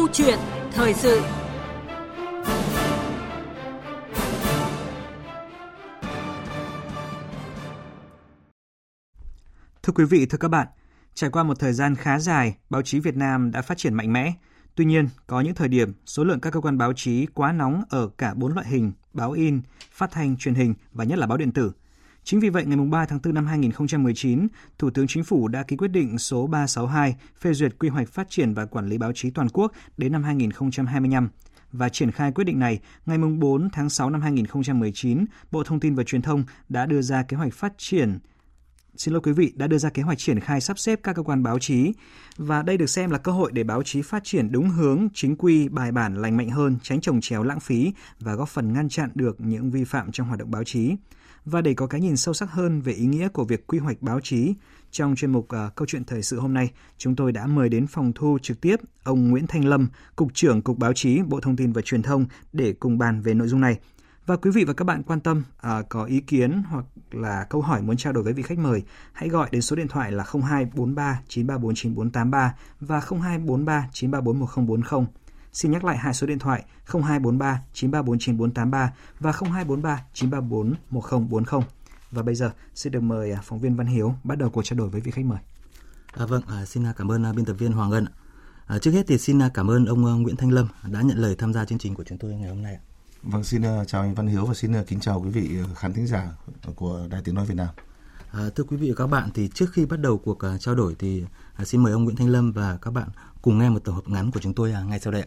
Câu chuyện thời sự. Thưa quý vị, thưa các bạn, trải qua một thời gian khá dài, báo chí Việt Nam đã phát triển mạnh mẽ. Tuy nhiên, có những thời điểm số lượng các cơ quan báo chí quá nóng ở cả bốn loại hình, báo in, phát thanh, truyền hình và nhất là báo điện tử. Chính vì vậy, ngày 3 tháng 4 năm 2019, Thủ tướng Chính phủ đã ký quyết định số 362 phê duyệt quy hoạch phát triển và quản lý báo chí toàn quốc đến năm 2025 và triển khai quyết định này, ngày 4 tháng 6 năm 2019, Bộ Thông tin và Truyền thông đã đưa ra kế hoạch phát triển xin lỗi quý vị, đã đưa ra kế hoạch triển khai sắp xếp các cơ quan báo chí và đây được xem là cơ hội để báo chí phát triển đúng hướng, chính quy, bài bản, lành mạnh hơn, tránh trồng chéo lãng phí và góp phần ngăn chặn được những vi phạm trong hoạt động báo chí. Và để có cái nhìn sâu sắc hơn về ý nghĩa của việc quy hoạch báo chí, trong chuyên mục uh, Câu chuyện thời sự hôm nay, chúng tôi đã mời đến phòng thu trực tiếp ông Nguyễn Thanh Lâm, Cục trưởng Cục Báo chí, Bộ Thông tin và Truyền thông để cùng bàn về nội dung này. Và quý vị và các bạn quan tâm à, có ý kiến hoặc là câu hỏi muốn trao đổi với vị khách mời, hãy gọi đến số điện thoại là 0243 934 9483 và 0243 934 1040. Xin nhắc lại hai số điện thoại 0243 934 9483 và 0243 934 1040. Và bây giờ xin được mời à, phóng viên Văn Hiếu bắt đầu cuộc trao đổi với vị khách mời. À, vâng, à, xin cảm ơn à, biên tập viên Hoàng Ngân. À, trước hết thì xin à, cảm ơn ông à, Nguyễn Thanh Lâm đã nhận lời tham gia chương trình của chúng tôi ngày hôm nay. Vâng, xin uh, chào anh Văn Hiếu và xin uh, kính chào quý vị khán thính giả của Đài Tiếng Nói Việt Nam. À, thưa quý vị và các bạn, thì trước khi bắt đầu cuộc uh, trao đổi thì uh, xin mời ông Nguyễn Thanh Lâm và các bạn cùng nghe một tổng hợp ngắn của chúng tôi uh, ngay sau đây.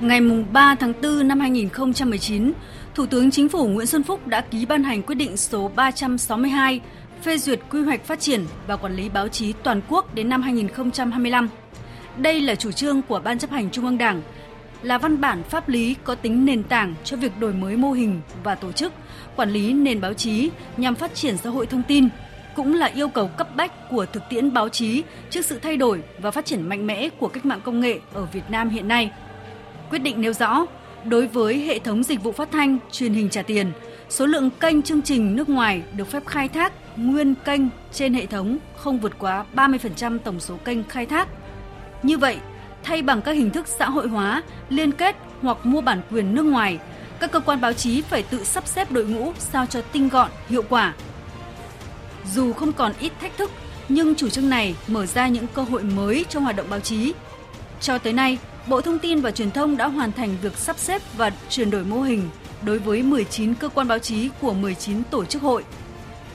Ngày 3 tháng 4 năm 2019, Thủ tướng Chính phủ Nguyễn Xuân Phúc đã ký ban hành quyết định số 362 phê duyệt quy hoạch phát triển và quản lý báo chí toàn quốc đến năm 2025. Đây là chủ trương của Ban chấp hành Trung ương Đảng, là văn bản pháp lý có tính nền tảng cho việc đổi mới mô hình và tổ chức, quản lý nền báo chí nhằm phát triển xã hội thông tin, cũng là yêu cầu cấp bách của thực tiễn báo chí trước sự thay đổi và phát triển mạnh mẽ của cách mạng công nghệ ở Việt Nam hiện nay. Quyết định nêu rõ, đối với hệ thống dịch vụ phát thanh, truyền hình trả tiền, số lượng kênh chương trình nước ngoài được phép khai thác nguyên kênh trên hệ thống không vượt quá 30% tổng số kênh khai thác. Như vậy, thay bằng các hình thức xã hội hóa, liên kết hoặc mua bản quyền nước ngoài, các cơ quan báo chí phải tự sắp xếp đội ngũ sao cho tinh gọn, hiệu quả. Dù không còn ít thách thức, nhưng chủ trương này mở ra những cơ hội mới cho hoạt động báo chí. Cho tới nay, Bộ Thông tin và Truyền thông đã hoàn thành việc sắp xếp và chuyển đổi mô hình đối với 19 cơ quan báo chí của 19 tổ chức hội.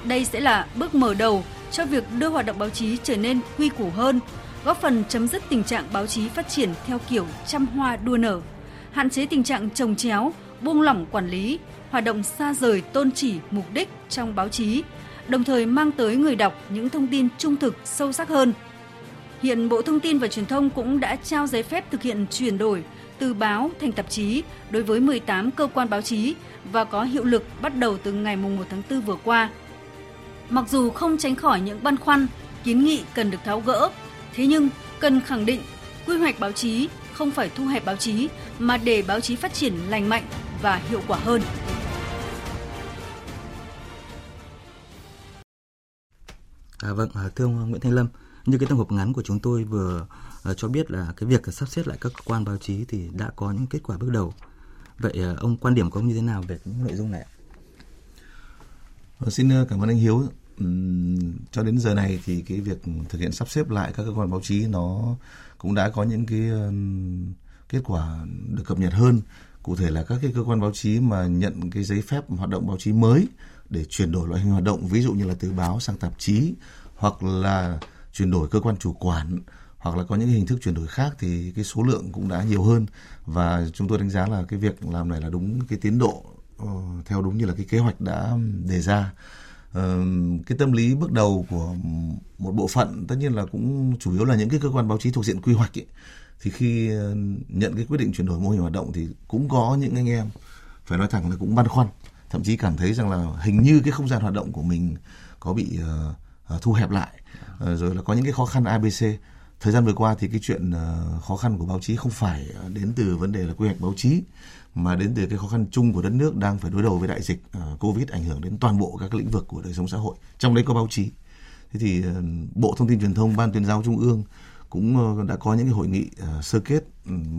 Đây sẽ là bước mở đầu cho việc đưa hoạt động báo chí trở nên quy củ hơn, góp phần chấm dứt tình trạng báo chí phát triển theo kiểu trăm hoa đua nở, hạn chế tình trạng trồng chéo, buông lỏng quản lý, hoạt động xa rời tôn chỉ mục đích trong báo chí, đồng thời mang tới người đọc những thông tin trung thực sâu sắc hơn – Hiện Bộ Thông tin và Truyền thông cũng đã trao giấy phép thực hiện chuyển đổi từ báo thành tạp chí đối với 18 cơ quan báo chí và có hiệu lực bắt đầu từ ngày 1 tháng 4 vừa qua. Mặc dù không tránh khỏi những băn khoăn, kiến nghị cần được tháo gỡ, thế nhưng cần khẳng định quy hoạch báo chí không phải thu hẹp báo chí mà để báo chí phát triển lành mạnh và hiệu quả hơn. À, vâng, à, thưa ông à, Nguyễn Thanh Lâm, như cái tổng hợp ngắn của chúng tôi vừa uh, cho biết là cái việc sắp xếp lại các cơ quan báo chí thì đã có những kết quả bước đầu. Vậy uh, ông quan điểm của ông như thế nào về những nội dung này? Ờ, xin cảm ơn anh Hiếu. Uhm, cho đến giờ này thì cái việc thực hiện sắp xếp lại các cơ quan báo chí nó cũng đã có những cái um, kết quả được cập nhật hơn. Cụ thể là các cái cơ quan báo chí mà nhận cái giấy phép hoạt động báo chí mới để chuyển đổi loại hình hoạt động, ví dụ như là từ báo sang tạp chí hoặc là chuyển đổi cơ quan chủ quản hoặc là có những hình thức chuyển đổi khác thì cái số lượng cũng đã nhiều hơn. Và chúng tôi đánh giá là cái việc làm này là đúng cái tiến độ ờ, theo đúng như là cái kế hoạch đã đề ra. Ờ, cái tâm lý bước đầu của một bộ phận tất nhiên là cũng chủ yếu là những cái cơ quan báo chí thuộc diện quy hoạch ấy, thì khi ờ, nhận cái quyết định chuyển đổi mô hình hoạt động thì cũng có những anh em phải nói thẳng là cũng băn khoăn thậm chí cảm thấy rằng là hình như cái không gian hoạt động của mình có bị uh, Ờ, thu hẹp lại. Ờ, rồi là có những cái khó khăn ABC thời gian vừa qua thì cái chuyện ờ, khó khăn của báo chí không phải đến từ vấn đề là quy hoạch báo chí mà đến từ cái khó khăn chung của đất nước đang phải đối đầu với đại dịch Covid ảnh hưởng đến toàn bộ các lĩnh vực của đời sống xã hội, trong đấy có báo chí. Thế thì Bộ Thông tin Truyền thông, Ban tuyên giáo Trung ương cũng đã có những cái hội nghị sơ kết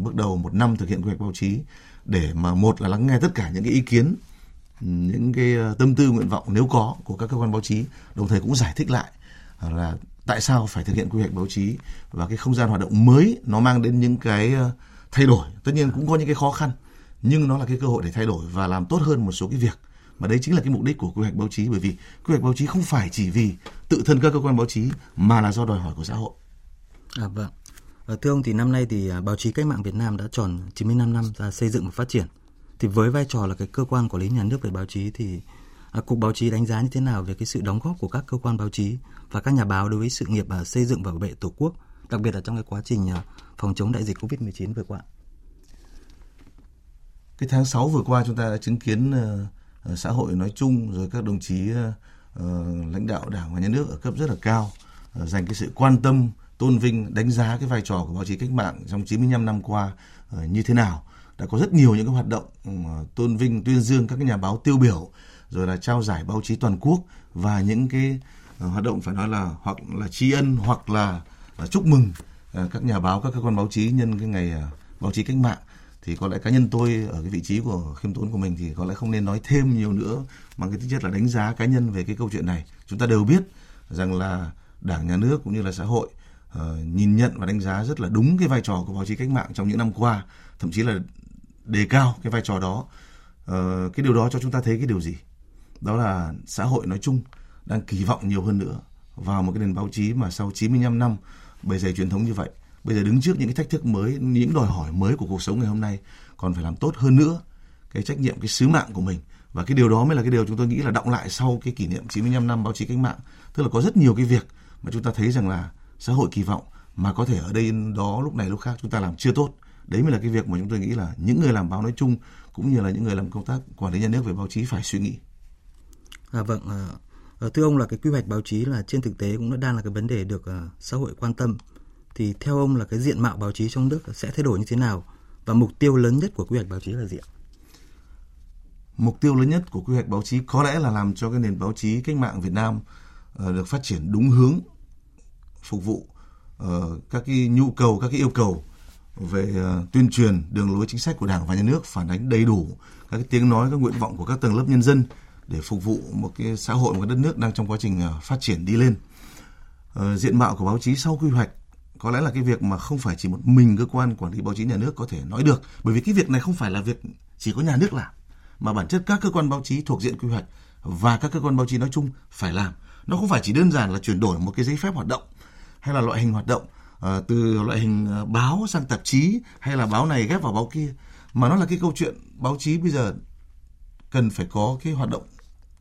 bước đầu một năm thực hiện quy hoạch báo chí để mà một là lắng nghe tất cả những cái ý kiến những cái ờ, tâm tư, nguyện vọng nếu có của các cơ quan báo chí, đồng thời cũng giải thích lại ờ, là tại sao phải thực hiện quy hoạch báo chí và cái không gian hoạt động mới nó mang đến những cái ờ, thay đổi tất nhiên cũng có những cái khó khăn, nhưng nó là cái cơ hội để thay đổi và làm tốt hơn một số cái việc mà đấy chính là cái mục đích của quy hoạch báo chí, bởi vì quy hoạch báo chí không phải chỉ vì tự thân các cơ quan báo chí mà là do đòi hỏi của xã hội. À vâng. Thưa ông thì năm nay thì à, báo chí cách mạng Việt Nam đã tròn 95 năm ra xây dựng và phát triển. Thì với vai trò là cái cơ quan quản lý nhà nước về báo chí thì à, cục báo chí đánh giá như thế nào về cái sự đóng góp của các cơ quan báo chí và các nhà báo đối với sự nghiệp à, xây dựng và bảo vệ tổ quốc, đặc biệt là trong cái quá trình à, phòng chống đại dịch Covid-19 vừa qua? Cái tháng 6 vừa qua chúng ta đã chứng kiến uh, xã hội nói chung rồi các đồng chí uh, lãnh đạo Đảng và nhà nước ở cấp rất là cao uh, dành cái sự quan tâm tôn vinh đánh giá cái vai trò của báo chí cách mạng trong 95 năm qua uh, như thế nào đã có rất nhiều những cái hoạt động ừ, tôn vinh tuyên dương các cái nhà báo tiêu biểu rồi là trao giải báo chí toàn quốc và những cái ờ, hoạt động phải nói là hoặc là tri ân hoặc là ờ, chúc mừng ờ, các nhà báo các cơ quan báo chí nhân cái ngày báo chí cách mạng. Thì có lẽ cá nhân tôi ở cái vị trí của khiêm tốn của mình thì có lẽ không nên nói thêm nhiều nữa bằng cái tính chất là đánh giá cá nhân về cái câu chuyện này. Chúng ta đều biết rằng là đảng nhà nước cũng như là xã hội uh, nhìn nhận và đánh giá rất là đúng cái vai trò của báo chí cách mạng trong những năm qua thậm chí là đề cao cái vai trò đó. Ờ, cái điều đó cho chúng ta thấy cái điều gì? Đó là xã hội nói chung đang kỳ vọng nhiều hơn nữa vào một cái nền báo chí mà sau 95 năm bề dày truyền thống như vậy. Bây giờ đứng trước những cái thách thức mới những đòi hỏi mới của cuộc sống ngày hôm nay còn phải làm tốt hơn nữa cái trách nhiệm cái sứ mạng của mình. Và cái điều đó mới là cái điều chúng tôi nghĩ là động lại sau cái kỷ niệm 95 năm báo chí cách mạng. Tức là có rất nhiều cái việc mà chúng ta thấy rằng là xã hội kỳ vọng mà có thể ở đây đó lúc này lúc khác chúng ta làm chưa tốt đấy mới là cái việc mà chúng tôi nghĩ là những người làm báo nói chung cũng như là những người làm công tác quản lý nhà nước về báo chí phải suy nghĩ. À vâng, à, thưa ông là cái quy hoạch báo chí là trên thực tế cũng đã đang là cái vấn đề được uh, xã hội quan tâm. Thì theo ông là cái diện mạo báo chí trong nước sẽ thay đổi như thế nào và mục tiêu lớn nhất của quy hoạch báo chí là gì ạ? Mục tiêu lớn nhất của quy hoạch báo chí có lẽ là làm cho cái nền báo chí cách mạng Việt Nam uh, được phát triển đúng hướng phục vụ uh, các cái nhu cầu các cái yêu cầu về ờ, tuyên truyền đường lối chính sách của Đảng và Nhà nước, phản ánh đầy đủ các cái tiếng nói, các nguyện vọng của các tầng lớp nhân dân để phục vụ một cái xã hội, một cái đất nước đang trong quá trình ờ, phát triển đi lên. Ờ, diện mạo của báo chí sau quy hoạch, có lẽ là cái việc mà không phải chỉ một mình cơ quan quản lý báo chí nhà nước có thể nói được, bởi vì cái việc này không phải là việc chỉ có nhà nước làm, mà bản chất các cơ quan báo chí thuộc diện quy hoạch và các cơ quan báo chí nói chung phải làm nó không phải chỉ đơn giản là chuyển đổi một cái giấy phép hoạt động hay là loại hình hoạt động Ờ, từ loại hình ờ, báo sang tạp chí hay là báo này ghép vào báo kia. Mà nó là cái câu chuyện báo chí bây giờ cần phải có cái hoạt động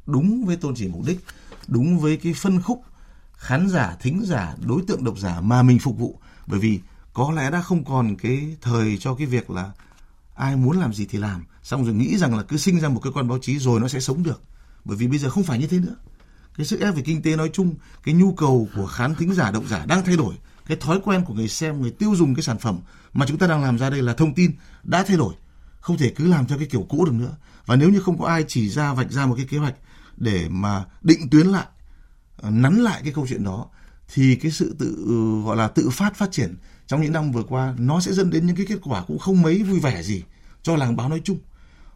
đúng với tôn chỉ mục đích, đúng với cái phân khúc khán giả, thính giả, đối tượng độc giả mà mình phục vụ. Bởi vì có lẽ đã không còn cái thời cho cái việc là ai muốn làm gì thì làm. Xong rồi nghĩ rằng là cứ sinh ra một cơ quan báo chí rồi nó sẽ sống được. Bởi vì bây giờ không phải như thế nữa. Cái sức ép về kinh tế nói chung, cái nhu cầu của khán thính giả, độc giả đang thay đổi cái thói quen của người xem, người tiêu dùng cái sản phẩm mà chúng ta đang làm ra đây là thông tin đã thay đổi. Không thể cứ làm theo cái kiểu cũ được nữa. Và nếu như không có ai chỉ ra, vạch ra một cái kế hoạch để mà định tuyến lại ờ, nắn lại cái câu chuyện đó, thì cái sự tự ừ, gọi là tự phát phát triển trong những năm vừa qua nó sẽ dẫn đến những cái kết quả cũng không mấy vui vẻ gì cho làng báo nói chung.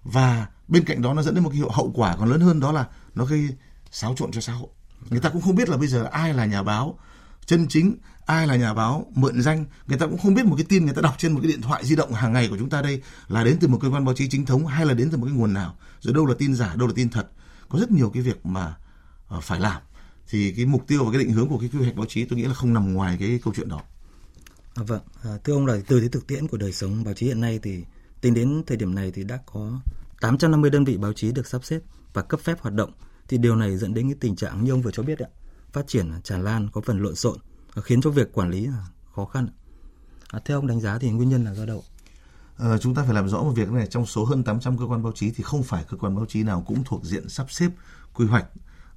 Và bên cạnh đó nó dẫn đến một cái hậu quả còn lớn hơn đó là nó gây xáo trộn cho xã hội. Người ta cũng không biết là bây giờ ai là nhà báo chân chính ai là nhà báo mượn danh? Người ta cũng không biết một cái tin người ta đọc trên một cái điện thoại di động hàng ngày của chúng ta đây là đến từ một cơ quan báo chí chính thống hay là đến từ một cái nguồn nào? Rồi đâu là tin giả đâu là tin thật? Có rất nhiều cái việc mà ờ, phải làm. Thì cái mục tiêu và cái định hướng của cái quy hoạch báo chí tôi nghĩ là không nằm ngoài cái câu chuyện đó. À, vâng, à, thưa ông là từ cái thực tiễn của đời sống báo chí hiện nay thì tính đến thời điểm này thì đã có 850 đơn vị báo chí được sắp xếp và cấp phép hoạt động. Thì điều này dẫn đến cái tình trạng như ông vừa cho biết ạ. Phát triển tràn lan có phần lộn xộn khiến cho việc quản lý khó khăn à, theo ông đánh giá thì nguyên nhân là do đâu? À, chúng ta phải làm rõ một việc này. Trong số hơn 800 cơ quan báo chí thì không phải cơ quan báo chí nào cũng thuộc diện sắp xếp quy hoạch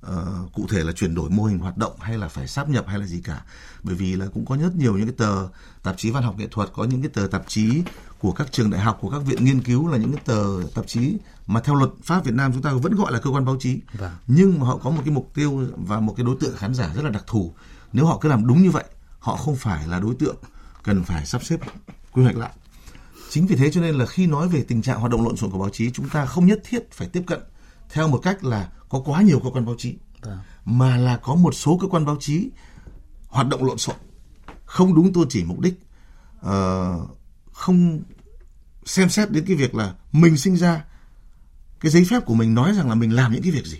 uh, cụ thể là chuyển đổi mô hình hoạt động hay là phải sáp nhập hay là gì cả. Bởi vì là cũng có rất nhiều những cái tờ tạp chí văn học nghệ thuật có những cái tờ tạp chí của các trường đại học của các viện nghiên cứu là những cái tờ tạp chí mà theo luật pháp Việt Nam chúng ta vẫn gọi là cơ quan báo chí. Vâng. nhưng mà họ có một cái mục tiêu và một cái đối tượng khán giả rất là đặc thù nếu họ cứ làm đúng như vậy họ không phải là đối tượng cần phải sắp xếp quy hoạch lại chính vì thế cho nên là khi nói về tình trạng hoạt động lộn xộn của báo chí chúng ta không nhất thiết phải tiếp cận theo một cách là có quá nhiều cơ quan báo chí vâng. mà là có một số cơ quan báo chí hoạt động lộn xộn không đúng tôn chỉ mục đích uh, không xem xét đến cái việc là mình sinh ra cái giấy phép của mình nói rằng là mình làm những cái việc gì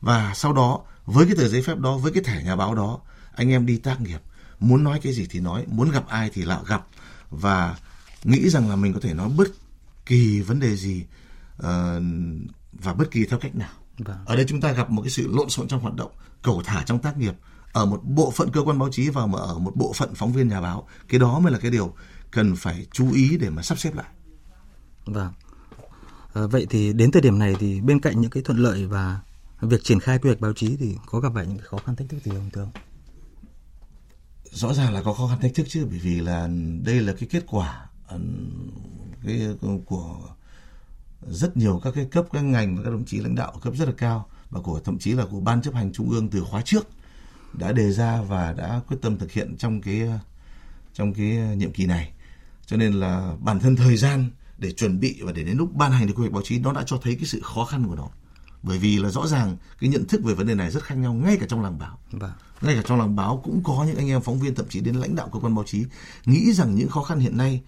và sau đó với cái tờ giấy phép đó với cái thẻ nhà báo đó anh em đi tác nghiệp muốn nói cái gì thì nói muốn gặp ai thì lại gặp. Và nghĩ rằng là mình có thể nói bất kỳ vấn đề gì uh, và bất kỳ theo cách nào. Vâng. ở đây chúng ta gặp một cái sự lộn xộn trong hoạt động cầu thả trong tác nghiệp ở một bộ phận cơ quan báo chí và ở một bộ phận phóng viên nhà báo. Cái đó mới là cái điều cần phải chú ý để mà sắp xếp lại. Vâng. À, vậy thì đến thời điểm này thì bên cạnh những cái thuận lợi và việc triển khai quy hoạch báo chí thì có gặp phải những khó khăn thách thức gì không thưa ông rõ ràng là có khó khăn thách thức chứ, bởi vì là đây là cái kết quả ừ, cái, của rất nhiều các cái cấp, các ngành và các đồng chí lãnh đạo cấp rất là cao và của, thậm chí là của ban chấp hành trung ương từ khóa trước đã đề ra và đã quyết tâm thực hiện trong cái trong cái nhiệm kỳ này. Cho nên là bản thân thời gian để chuẩn bị và để đến lúc ban hành được quy hoạch báo chí nó đã cho thấy cái sự khó khăn của nó bởi vì là rõ ràng cái nhận thức về vấn đề này rất khác nhau ngay cả trong làng báo. Vâng. ngay cả trong làng báo cũng có những anh em phóng viên thậm chí đến lãnh đạo cơ quan báo chí nghĩ rằng những khó khăn hiện nay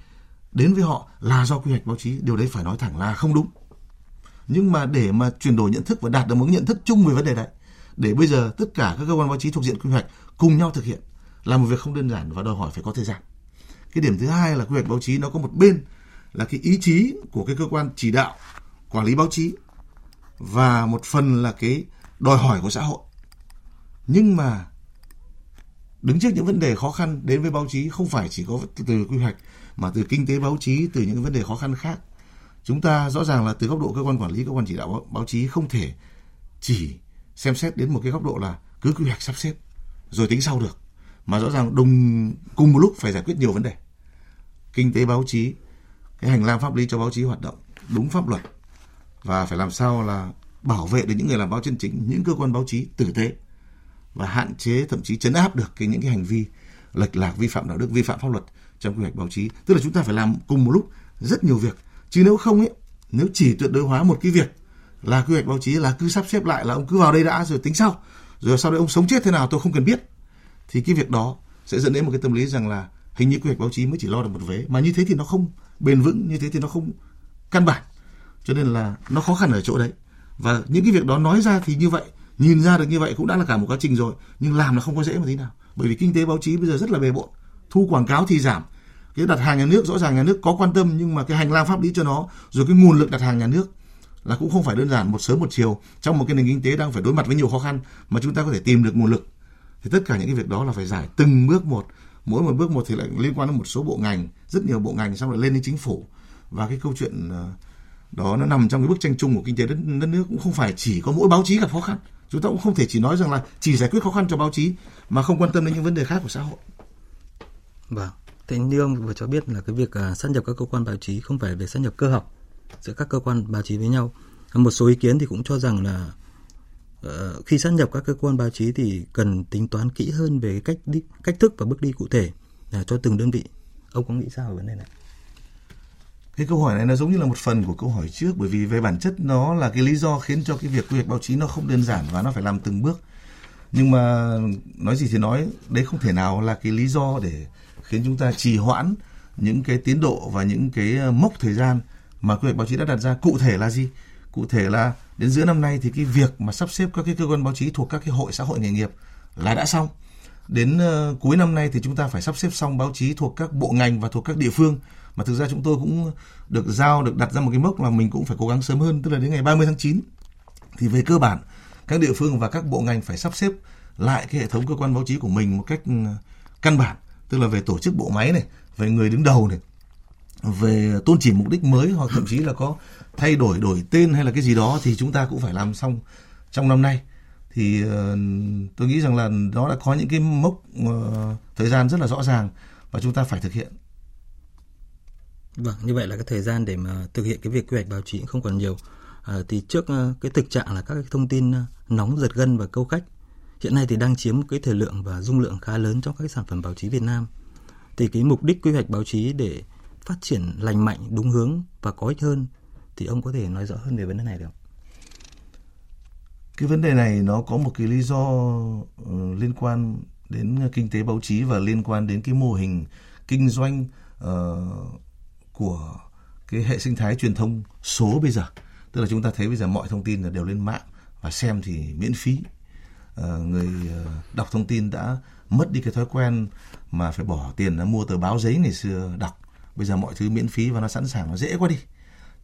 đến với họ là do quy hoạch báo chí. Điều đấy phải nói thẳng là không đúng. Nhưng mà để mà chuyển đổi nhận thức và đạt được một nhận thức chung về vấn đề đấy để bây giờ tất cả các cơ quan báo chí thuộc diện quy hoạch cùng nhau thực hiện là một việc không đơn giản và đòi hỏi phải có thời gian. Cái điểm thứ hai là quy hoạch báo chí nó có một bên là cái ý chí của cái cơ quan chỉ đạo quản lý báo chí và một phần là cái đòi hỏi của xã hội. Nhưng mà đứng trước những vấn đề khó khăn đến với báo chí không phải chỉ có từ quy hoạch mà từ kinh tế báo chí từ những vấn đề khó khăn khác. Chúng ta rõ ràng là từ góc độ cơ quan quản lý cơ quan chỉ đạo báo, báo chí không thể chỉ xem xét đến một cái góc độ là cứ quy hoạch sắp xếp rồi tính sau được. Mà rõ ràng đồng cùng một lúc phải giải quyết nhiều vấn đề. Kinh tế báo chí cái hành lang pháp lý cho báo chí hoạt động đúng pháp luật và phải làm sao là bảo vệ được những người làm báo chân chính, những cơ quan báo chí tử tế và hạn chế thậm chí chấn áp được cái những cái hành vi lệch lạc vi phạm đạo đức, vi phạm pháp luật trong quy hoạch báo chí. Tức là chúng ta phải làm cùng một lúc rất nhiều việc. Chứ nếu không ấy, nếu chỉ tuyệt đối hóa một cái việc là quy hoạch báo chí, là cứ sắp xếp lại là ông cứ vào đây đã rồi tính sau, rồi sau đấy ông sống chết thế nào tôi không cần biết, thì cái việc đó sẽ dẫn đến một cái tâm lý rằng là hình như quy hoạch báo chí mới chỉ lo được một vế. Mà như thế thì nó không bền vững, như thế thì nó không căn bản cho nên là nó khó khăn ở chỗ đấy. Và những cái việc đó nói ra thì như vậy, nhìn ra được như vậy cũng đã là cả một quá trình rồi, nhưng làm là không có dễ một tí nào. Bởi vì kinh tế báo chí bây giờ rất là bề bộn, thu quảng cáo thì giảm. Cái đặt hàng nhà nước, rõ ràng nhà nước có quan tâm nhưng mà cái hành lang pháp lý cho nó, rồi cái nguồn lực đặt hàng nhà nước là cũng không phải đơn giản một sớm một chiều. Trong một cái nền kinh tế đang phải đối mặt với nhiều khó khăn mà chúng ta có thể tìm được nguồn lực, thì tất cả những cái việc đó là phải giải từng bước một. Mỗi một bước một thì lại liên quan đến một số bộ ngành, rất nhiều bộ ngành xong lại lên đến chính phủ. Và cái câu chuyện ờ, đó nó nằm trong cái bức tranh chung của kinh tế đất, đất nước cũng không phải chỉ có mỗi báo chí gặp khó khăn. Chúng ta cũng không thể chỉ nói rằng là chỉ giải quyết khó khăn cho báo chí mà không quan tâm đến những vấn đề khác của xã hội. Vâng thế như ông vừa cho biết là cái việc uh, sát nhập các cơ quan báo chí không phải về sát nhập cơ học giữa các cơ quan báo chí với nhau. Một số ý kiến thì cũng cho rằng là uh, khi sát nhập các cơ quan báo chí thì cần tính toán kỹ hơn về cách đi, cách thức và bước đi cụ thể uh, cho từng đơn vị. Ông có nghĩ sao về vấn đề này? Cái câu hỏi này nó giống như là một phần của câu hỏi trước bởi vì về bản chất nó là cái lý do khiến cho cái việc quy hoạch báo chí nó không đơn giản và nó phải làm từng bước. Nhưng mà nói gì thì nói đấy không thể nào là cái lý do để khiến chúng ta trì hoãn những cái tiến độ và những cái ờ, mốc thời gian mà quy hoạch báo chí đã đặt ra. Cụ thể là gì? Cụ thể là đến giữa năm nay thì cái việc mà sắp xếp các cái cơ quan báo chí thuộc các cái hội xã hội nghề nghiệp là đã xong. Đến uh, cuối năm nay thì chúng ta phải sắp xếp xong báo chí thuộc các bộ ngành và thuộc các địa phương mà thực ra chúng tôi cũng được giao được đặt ra một cái mốc là mình cũng phải cố gắng sớm hơn tức là đến ngày 30 tháng 9 thì về cơ bản các địa phương và các bộ ngành phải sắp xếp lại cái hệ thống cơ quan báo chí của mình một cách ừ, căn bản. Tức là về tổ chức bộ máy này về người đứng đầu này về tôn chỉ mục đích mới hoặc thậm chí là có thay đổi đổi tên hay là cái gì đó thì chúng ta cũng phải làm xong trong năm nay. Thì uh, tôi nghĩ rằng là nó đã có những cái mốc uh, thời gian rất là rõ ràng và chúng ta phải thực hiện. Vâng, như vậy là cái thời gian để mà thực hiện cái việc quy hoạch báo chí cũng không còn nhiều. À, thì trước ờ, cái thực trạng là các cái thông tin ờ, nóng giật gân và câu khách hiện nay thì đang chiếm cái thời lượng và dung lượng khá lớn trong các sản phẩm báo chí Việt Nam. Thì cái mục đích quy hoạch báo chí để phát triển lành mạnh, đúng hướng và có ích hơn thì ông có thể nói rõ hơn về vấn đề này được không? Cái vấn đề này nó có một cái lý do uh, liên quan đến kinh tế báo chí và liên quan đến cái mô hình kinh doanh uh, của cái hệ sinh thái truyền thông số bây giờ. Tức là chúng ta thấy bây giờ mọi thông tin là đều lên mạng và xem thì miễn phí. À, người ờ, đọc thông tin đã mất đi cái thói quen mà phải bỏ tiền ra mua tờ báo giấy ngày xưa đọc. Bây giờ mọi thứ miễn phí và nó sẵn sàng nó dễ quá đi.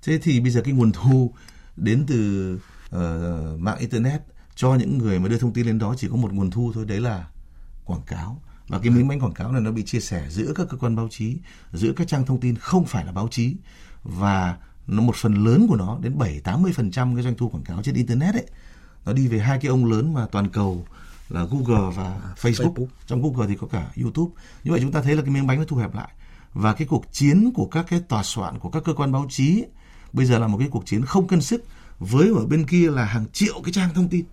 Thế thì bây giờ cái nguồn thu đến từ uh, mạng internet cho những người mà đưa thông tin lên đó chỉ có một nguồn thu thôi đấy là quảng cáo và cái miếng bánh quảng cáo này nó bị chia sẻ giữa các cơ quan báo chí giữa các trang thông tin không phải là báo chí và nó một phần lớn của nó đến 7 80 phần trăm cái doanh thu quảng cáo trên internet ấy nó đi về hai cái ông lớn mà toàn cầu là Google và à, Facebook. Facebook. Trong Google thì có cả YouTube. Như vậy chúng ta thấy là cái miếng bánh nó thu hẹp lại. Và cái cuộc chiến của các cái tòa soạn của các cơ quan báo chí bây giờ là một cái cuộc chiến không cân sức với ở bên kia là hàng triệu cái trang thông tin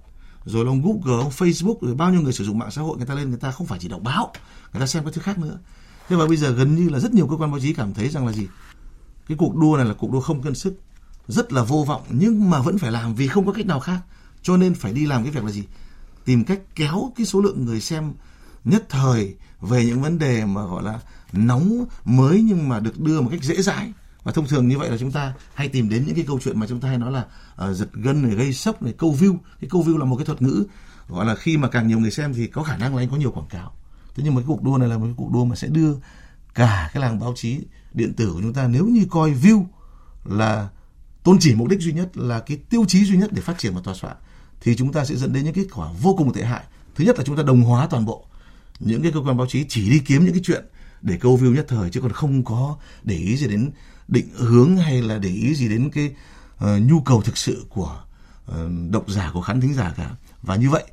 rồi là ông Google, ông Facebook rồi bao nhiêu người sử dụng mạng xã hội người ta lên người ta không phải chỉ đọc báo, người ta xem các thứ khác nữa. Thế và bây giờ gần như là rất nhiều cơ quan báo chí cảm thấy rằng là gì? Cái cuộc đua này là cuộc đua không cân sức, rất là vô vọng nhưng mà vẫn phải làm vì không có cách nào khác cho nên phải đi làm cái việc là gì tìm cách kéo cái số lượng người xem nhất thời về những vấn đề mà gọi là nóng mới nhưng mà được đưa một cách dễ dãi và thông thường như vậy là chúng ta hay tìm đến những cái câu chuyện mà chúng ta hay nói là uh, giật gân này gây sốc này câu view. Cái câu view là một cái thuật ngữ gọi là khi mà càng nhiều người xem thì có khả năng là anh có nhiều quảng cáo. Thế nhưng mà cái cuộc đua này là một cái cuộc đua mà sẽ đưa cả cái làng báo chí điện tử của chúng ta nếu như coi view là tôn chỉ mục đích duy nhất là cái tiêu chí duy nhất để phát triển và tòa soạn thì chúng ta sẽ dẫn đến những kết quả vô cùng tệ hại. Thứ nhất là chúng ta đồng hóa toàn bộ những cái cơ quan báo chí chỉ đi kiếm những cái chuyện để câu view nhất thời chứ còn không có để ý gì đến định hướng hay là để ý gì đến cái uh, nhu cầu thực sự của uh, độc giả của khán thính giả cả? Và như vậy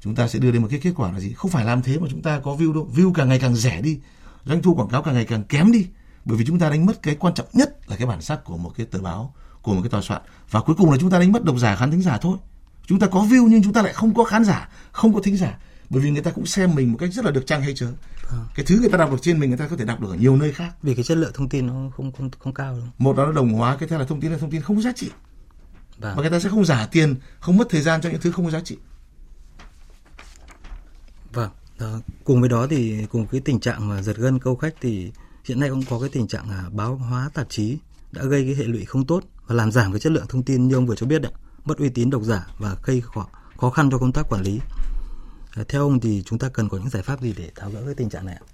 chúng ta sẽ đưa đến một cái kết quả là gì? Không phải làm thế mà chúng ta có view đâu. View càng ngày càng rẻ đi. Doanh thu quảng cáo càng ngày càng kém đi. Bởi vì chúng ta đánh mất cái quan trọng nhất là cái bản sắc của một cái tờ báo của một cái tòa soạn. Và cuối cùng là chúng ta đánh mất độc giả khán thính giả thôi. Chúng ta có view nhưng chúng ta lại không có khán giả không có thính giả bởi vì người ta cũng xem mình một cách rất là được trang hay chớ à. cái thứ người ta đọc được trên mình người ta có thể đọc được ở nhiều nơi khác vì cái chất lượng thông tin nó không không không cao đâu một đó nó đồng hóa cái theo là thông tin là thông tin không có giá trị vâng. và người ta sẽ không giả tiền không mất thời gian cho những thứ không có giá trị vâng đó. cùng với đó thì cùng cái tình trạng mà giật gân câu khách thì hiện nay cũng có cái tình trạng là báo hóa tạp chí đã gây cái hệ lụy không tốt và làm giảm cái chất lượng thông tin như ông vừa cho biết đấy mất uy tín độc giả và gây khó, khó khăn cho công tác quản lý. Ờ, theo ông thì chúng ta cần có những giải pháp gì để tháo gỡ cái tình trạng này ạ?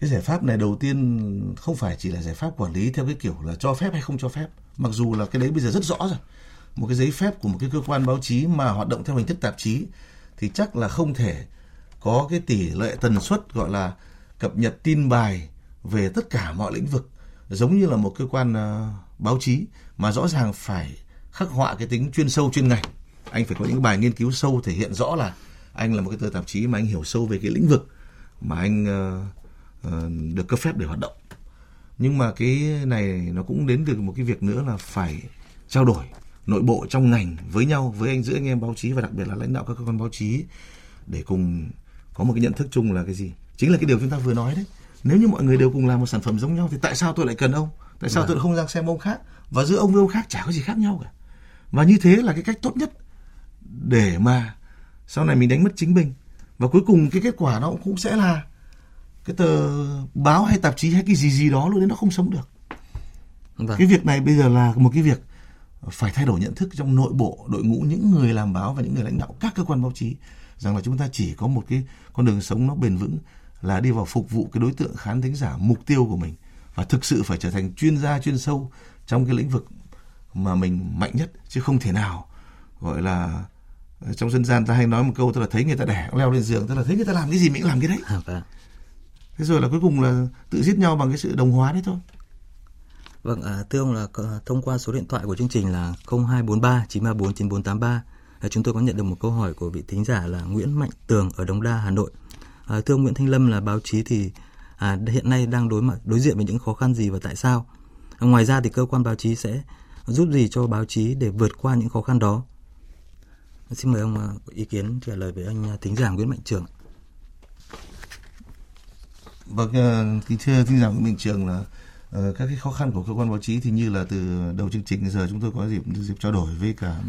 Cái giải pháp này đầu tiên không phải chỉ là giải pháp quản lý theo cái kiểu là cho phép hay không cho phép. Mặc dù là cái đấy bây giờ rất rõ rồi. Một cái giấy phép của một cái cơ quan báo chí mà hoạt động theo hình thức tạp chí thì chắc là không thể có cái tỷ lệ tần suất gọi là cập nhật tin bài về tất cả mọi lĩnh vực giống như là một cơ quan uh, báo chí mà rõ ràng phải khắc họa cái tính chuyên sâu chuyên ngành anh phải có những bài nghiên cứu sâu thể hiện rõ là anh là một cái tờ tạp chí mà anh hiểu sâu về cái lĩnh vực mà anh uh, uh, được cấp phép để hoạt động. Nhưng mà cái này nó cũng đến từ một cái việc nữa là phải trao đổi nội bộ trong ngành với nhau với anh giữa anh em báo chí và đặc biệt là lãnh đạo các cơ quan báo chí để cùng có một cái nhận thức chung là cái gì. Chính là cái điều chúng ta vừa nói đấy. Nếu như mọi người đều cùng làm một sản phẩm giống nhau thì tại sao tôi lại cần ông? Tại sao vâng. tôi không đang xem ông khác? Và giữa ông với ông khác chả có gì khác nhau cả. Và như thế là cái cách tốt nhất để mà sau này mình đánh mất chính mình và cuối cùng cái kết quả nó cũng sẽ là cái tờ báo hay tạp chí hay cái gì gì đó luôn đến nó không sống được vâng. cái việc này bây giờ là một cái việc phải thay đổi nhận thức trong nội bộ đội ngũ những người làm báo và những người lãnh đạo các cơ quan báo chí rằng là chúng ta chỉ có một cái con đường sống nó bền vững là đi vào phục vụ cái đối tượng khán thính giả mục tiêu của mình và thực sự phải trở thành chuyên gia chuyên sâu trong cái lĩnh vực mà mình mạnh nhất chứ không thể nào gọi là trong dân gian ta hay nói một câu tức là thấy người ta đẻ leo lên giường tức là thấy người ta làm cái gì mình cũng làm cái đấy à, vâng. thế rồi là cuối cùng là tự giết nhau bằng cái sự đồng hóa đấy thôi vâng à, thưa ông là thông qua số điện thoại của chương trình là 0243 934 9483 chúng tôi có nhận được một câu hỏi của vị thính giả là Nguyễn Mạnh Tường ở Đống Đa, Hà Nội. À, thưa ông Nguyễn Thanh Lâm là báo chí thì à, hiện nay đang đối mặt đối diện với những khó khăn gì và tại sao? À, ngoài ra thì cơ quan báo chí sẽ giúp gì cho báo chí để vượt qua những khó khăn đó? Xin mời ông à, ý kiến trả lời với anh à, thính giả Nguyễn Mạnh Trường. Vâng, à, kính thưa thính giả Nguyễn Mạnh Trường là ờ, các cái khó khăn của cơ quan báo chí thì như là từ đầu chương trình đến giờ chúng tôi có dịp dịp trao đổi với cả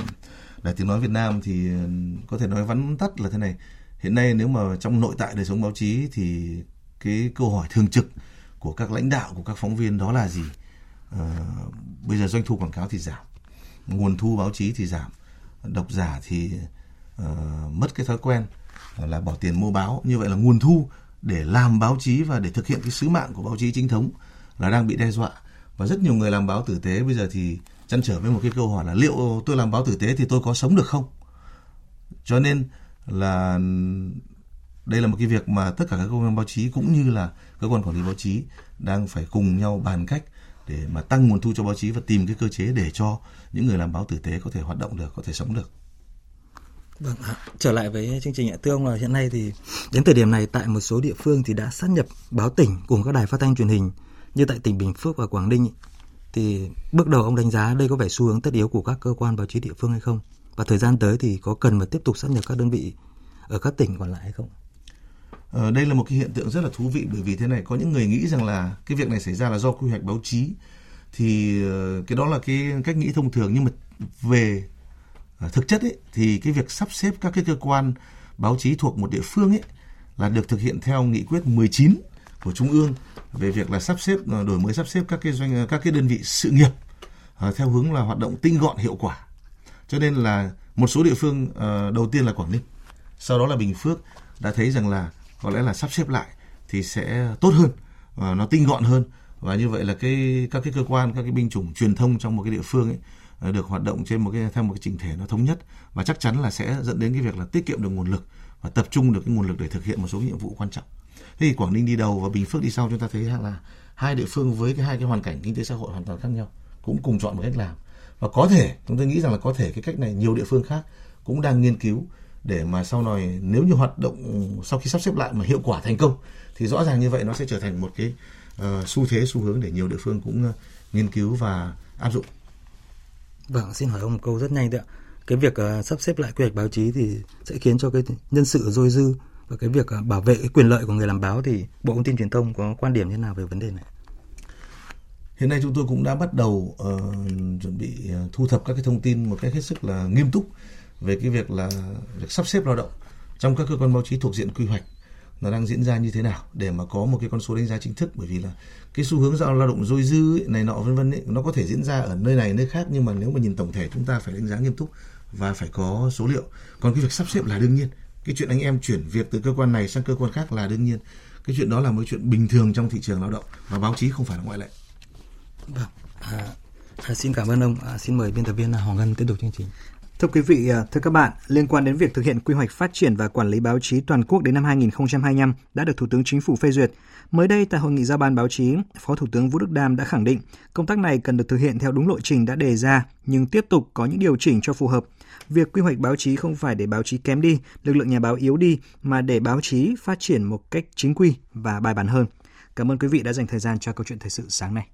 Đài Tiếng Nói Việt Nam thì ờ, có thể nói vắn tắt là thế này. Hiện nay nếu mà trong nội tại đời sống báo chí thì cái câu hỏi thường trực của các lãnh đạo của các phóng viên đó là gì? À, bây giờ doanh thu quảng cáo thì giảm, nguồn thu báo chí thì giảm, độc giả thì uh, mất cái thói quen là bỏ tiền mua báo. Như vậy là nguồn thu để làm báo chí và để thực hiện cái sứ mạng của báo chí chính thống là đang bị đe dọa. Và rất nhiều người làm báo tử tế. Bây giờ thì chăn trở với một cái câu hỏi là liệu tôi làm báo tử tế thì tôi có sống được không? Cho nên là đây là một cái việc mà tất cả các cơ quan báo chí cũng như là cơ quan quản lý báo chí đang phải cùng nhau bàn cách để mà tăng nguồn thu cho báo chí và tìm cái cơ chế để cho những người làm báo tử tế có thể hoạt động được, có thể sống được. Vâng, trở lại với chương trình ạ. Thưa ông là hiện nay thì đến thời điểm này tại một số địa phương thì đã sát nhập báo tỉnh cùng các đài phát thanh truyền hình như tại tỉnh Bình Phước và Quảng Ninh thì bước đầu ông đánh giá đây có vẻ xu hướng tất yếu của các cơ quan báo chí địa phương hay không? Và thời gian tới thì có cần mà tiếp tục sát nhập các đơn vị ở các tỉnh còn lại hay không? Ờ, đây là một cái hiện tượng rất là thú vị bởi vì thế này có những người nghĩ rằng là cái việc này xảy ra là do quy hoạch báo chí. Thì ờ, cái đó là cái cách nghĩ thông thường nhưng mà về ờ, thực chất ấy thì cái việc sắp xếp các cái cơ quan báo chí thuộc một địa phương ấy là được thực hiện theo nghị quyết 19 của trung ương về việc là sắp xếp ờ, đổi mới sắp xếp các cái doanh các cái đơn vị sự nghiệp uh, theo hướng là hoạt động tinh gọn hiệu quả. Cho nên là một số địa phương uh, đầu tiên là Quảng Ninh sau đó là Bình Phước đã thấy rằng là có lẽ là sắp xếp lại thì sẽ tốt hơn và nó tinh gọn hơn. Và như vậy là cái, các cái cơ quan, các cái binh chủng truyền thông trong một cái địa phương ấy ờ, được hoạt động trên một cái, theo một cái chỉnh thể nó thống nhất. Và chắc chắn là sẽ dẫn đến cái việc là tiết kiệm được nguồn lực và tập trung được cái nguồn lực để thực hiện một số nhiệm vụ quan trọng. Thế thì Quảng Ninh đi đầu và Bình Phước đi sau, chúng ta thấy là hai địa phương với cái hai cái hoàn cảnh kinh tế xã hội hoàn toàn khác nhau, cũng cùng chọn một cách làm. Và có thể, chúng tôi nghĩ rằng là có thể cái cách này nhiều địa phương khác cũng đang nghiên cứu để mà sau này nếu như hoạt động sau khi sắp xếp lại mà hiệu quả thành công thì rõ ràng như vậy nó sẽ trở thành một cái uh, xu thế xu hướng để nhiều địa phương cũng uh, nghiên cứu và áp dụng. Vâng, xin hỏi ông một câu rất nhanh thôi ạ. Cái việc uh, sắp xếp lại quy hoạch báo chí thì sẽ khiến cho cái nhân sự dôi dư và cái việc uh, bảo vệ cái quyền lợi của người làm báo thì Bộ Thông tin Truyền thông có quan điểm như nào về vấn đề này? Hiện nay chúng tôi cũng đã bắt đầu uh, chuẩn bị uh, thu thập các cái thông tin một cách hết sức là nghiêm túc về cái việc là việc sắp xếp lao động trong các cơ quan báo chí thuộc diện quy hoạch nó đang diễn ra như thế nào để mà có một cái con số đánh giá chính thức. Bởi vì là cái xu hướng giao lao động dôi dư ấy, này nọ vân vân nó có thể diễn ra ở nơi này nơi khác nhưng mà nếu mà nhìn tổng thể chúng ta phải đánh giá nghiêm túc và phải có số liệu. Còn cái việc sắp xếp là đương nhiên. Cái chuyện anh em chuyển việc từ cơ quan này sang cơ quan khác là đương nhiên. Cái chuyện đó là một chuyện bình thường trong thị trường lao động và báo chí không phải là ngoại lệ. Vâng à, à, xin cảm ơn ông. À, xin mời biên tập viên Hoàng Ngân tiếp tục chương trình. Thưa quý vị, à, thưa các bạn, liên quan đến việc thực hiện quy hoạch phát triển và quản lý báo chí toàn quốc đến năm 2025 đã được Thủ tướng Chính phủ phê duyệt. Mới đây tại hội nghị giao ban báo chí, Phó Thủ tướng Vũ Đức Đam đã khẳng định công tác này cần được thực hiện theo đúng lộ trình đã đề ra nhưng tiếp tục có những điều chỉnh cho phù hợp. Việc quy hoạch báo chí không phải để báo chí kém đi, lực lượng nhà báo yếu đi mà để báo chí phát triển một cách chính quy và bài bản hơn. Cảm ơn quý vị đã dành thời gian cho câu chuyện thời sự sáng nay.